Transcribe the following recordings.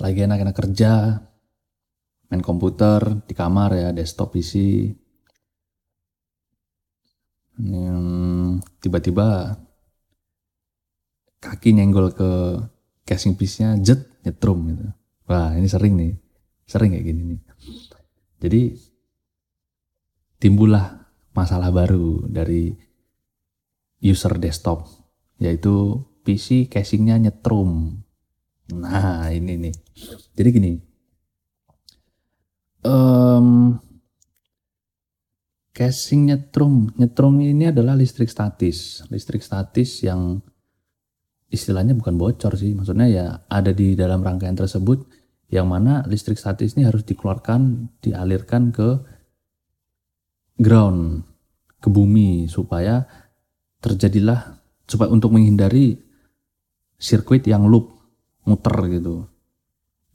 lagi enak-enak kerja, main komputer di kamar ya, desktop PC. Yang tiba-tiba kaki nyenggol ke casing piece-nya jet nyetrum gitu. Wah, ini sering nih. Sering kayak gini nih. Jadi timbullah masalah baru dari user desktop yaitu PC casingnya nyetrum. Nah ini nih. Jadi gini. Um, casing nyetrum. Nyetrum ini adalah listrik statis. Listrik statis yang istilahnya bukan bocor sih. Maksudnya ya ada di dalam rangkaian tersebut yang mana listrik statis ini harus dikeluarkan, dialirkan ke ground, ke bumi supaya terjadilah supaya untuk menghindari sirkuit yang loop muter gitu.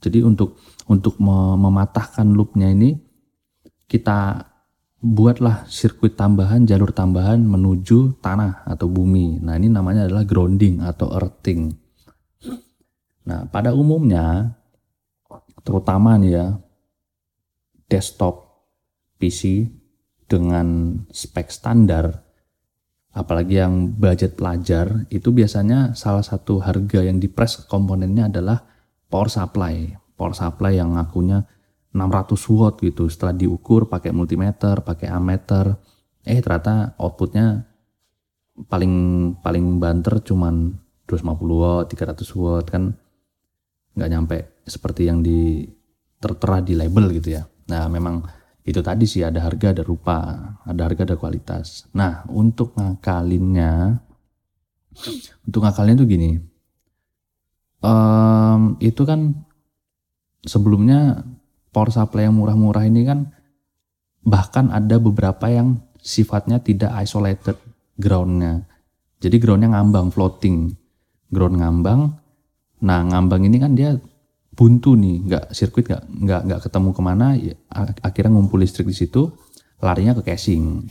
Jadi untuk untuk mematahkan loopnya ini kita buatlah sirkuit tambahan, jalur tambahan menuju tanah atau bumi. Nah ini namanya adalah grounding atau earthing. Nah pada umumnya terutama nih ya desktop PC dengan spek standar apalagi yang budget pelajar itu biasanya salah satu harga yang dipres komponennya adalah power supply. Power supply yang ngakunya 600 watt gitu. Setelah diukur pakai multimeter pakai ammeter eh ternyata outputnya paling paling banter cuman 250 watt 300 watt kan nggak nyampe seperti yang di tertera di label gitu ya. Nah memang itu tadi sih ada harga ada rupa ada harga ada kualitas. Nah untuk ngakalinnya untuk ngakalinnya tuh gini. Um, itu kan sebelumnya power supply yang murah-murah ini kan bahkan ada beberapa yang sifatnya tidak isolated groundnya. Jadi groundnya ngambang floating. Ground ngambang. Nah ngambang ini kan dia buntu nih, nggak sirkuit nggak nggak nggak ketemu ke mana, ya, akhirnya ngumpul listrik di situ, larinya ke casing.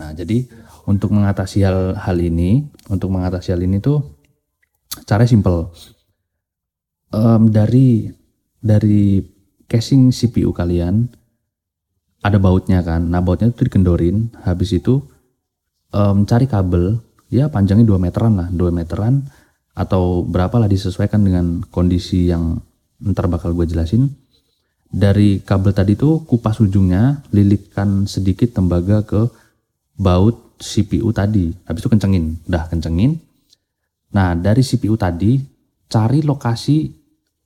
Nah jadi untuk mengatasi hal hal ini, untuk mengatasi hal ini tuh cara simple. Um, dari dari casing CPU kalian ada bautnya kan, nah bautnya itu dikendorin, habis itu um, cari kabel, ya panjangnya 2 meteran lah, 2 meteran atau berapa lah disesuaikan dengan kondisi yang ntar bakal gue jelasin. Dari kabel tadi tuh kupas ujungnya lilitkan sedikit tembaga ke baut CPU tadi. Habis itu kencengin udah kencengin. Nah dari CPU tadi cari lokasi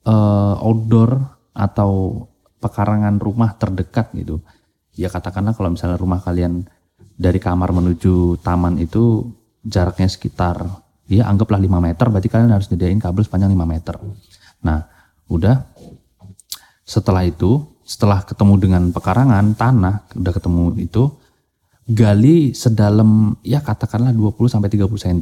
uh, outdoor atau pekarangan rumah terdekat gitu. Ya katakanlah kalau misalnya rumah kalian dari kamar menuju taman itu jaraknya sekitar ya anggaplah 5 meter berarti kalian harus nyediain kabel sepanjang 5 meter. Nah Udah. Setelah itu, setelah ketemu dengan pekarangan tanah, udah ketemu itu, gali sedalam ya katakanlah 20 sampai 30 cm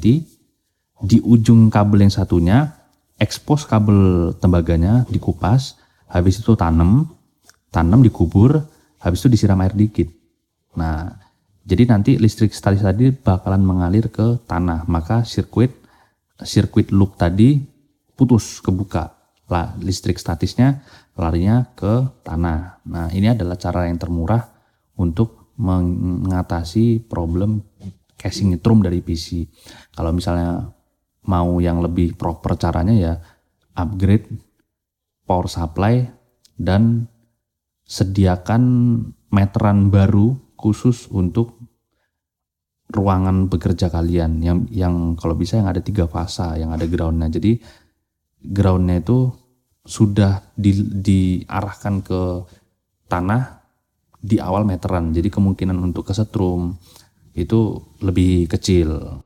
di ujung kabel yang satunya, ekspos kabel tembaganya, dikupas, habis itu tanam, tanam dikubur, habis itu disiram air dikit. Nah, jadi nanti listrik statis tadi bakalan mengalir ke tanah, maka sirkuit sirkuit loop tadi putus kebuka listrik statisnya larinya ke tanah. Nah, ini adalah cara yang termurah untuk mengatasi problem casing nyetrum dari PC. Kalau misalnya mau yang lebih proper caranya ya upgrade power supply dan sediakan meteran baru khusus untuk ruangan bekerja kalian yang yang kalau bisa yang ada tiga fasa yang ada groundnya jadi groundnya itu sudah di, diarahkan ke tanah di awal meteran. Jadi kemungkinan untuk kesetrum itu lebih kecil.